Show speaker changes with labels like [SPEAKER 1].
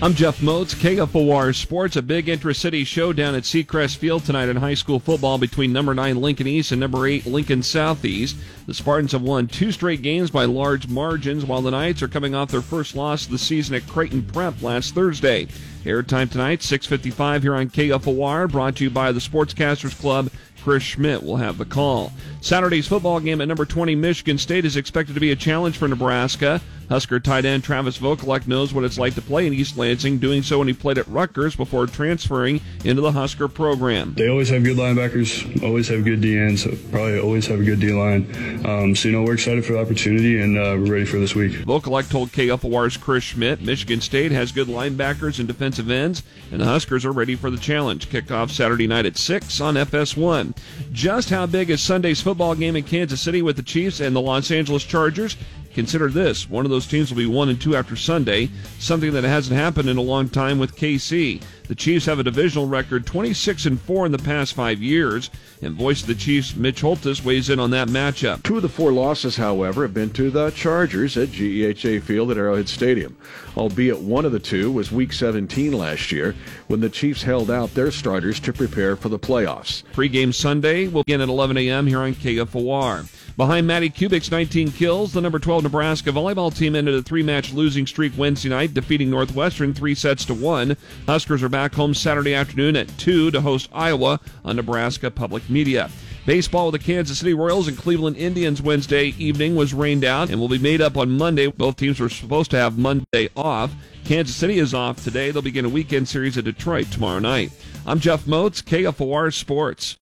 [SPEAKER 1] I'm Jeff Moats, KFOR Sports. A big intra-city showdown at Seacrest Field tonight in high school football between number 9 Lincoln East and number 8 Lincoln Southeast. The Spartans have won two straight games by large margins, while the Knights are coming off their first loss of the season at Creighton Prep last Thursday. Airtime tonight, 6.55 here on KFOR, brought to you by the Sportscasters Club Chris Schmidt will have the call. Saturday's football game at number 20 Michigan State is expected to be a challenge for Nebraska. Husker tight end Travis Vokolek knows what it's like to play in East Lansing, doing so when he played at Rutgers before transferring into the Husker program.
[SPEAKER 2] They always have good linebackers, always have good D DNs, probably always have a good D line. Um, so, you know, we're excited for the opportunity and uh, we're ready for this week.
[SPEAKER 1] Vokolek told KFOR's Chris Schmidt Michigan State has good linebackers and defensive ends, and the Huskers are ready for the challenge. Kickoff Saturday night at 6 on FS1. Just how big is Sunday's football game in Kansas City with the Chiefs and the Los Angeles Chargers? Consider this one of those teams will be 1 and 2 after Sunday, something that hasn't happened in a long time with KC. The Chiefs have a divisional record 26 and 4 in the past five years, and voice of the Chiefs, Mitch Holthus weighs in on that matchup.
[SPEAKER 3] Two of the four losses, however, have been to the Chargers at GEHA Field at Arrowhead Stadium, albeit one of the two was Week 17 last year when the Chiefs held out their starters to prepare for the playoffs.
[SPEAKER 1] Pre-game Sunday will begin at 11 a.m. here on KFOR. Behind Madi Kubik's 19 kills, the number 12 Nebraska volleyball team ended a three-match losing streak Wednesday night, defeating Northwestern three sets to one. Huskers are back home Saturday afternoon at 2 to host Iowa on Nebraska Public Media. Baseball with the Kansas City Royals and Cleveland Indians Wednesday evening was rained out and will be made up on Monday. Both teams were supposed to have Monday off. Kansas City is off today. They'll begin a weekend series at Detroit tomorrow night. I'm Jeff Moats, KFOR Sports.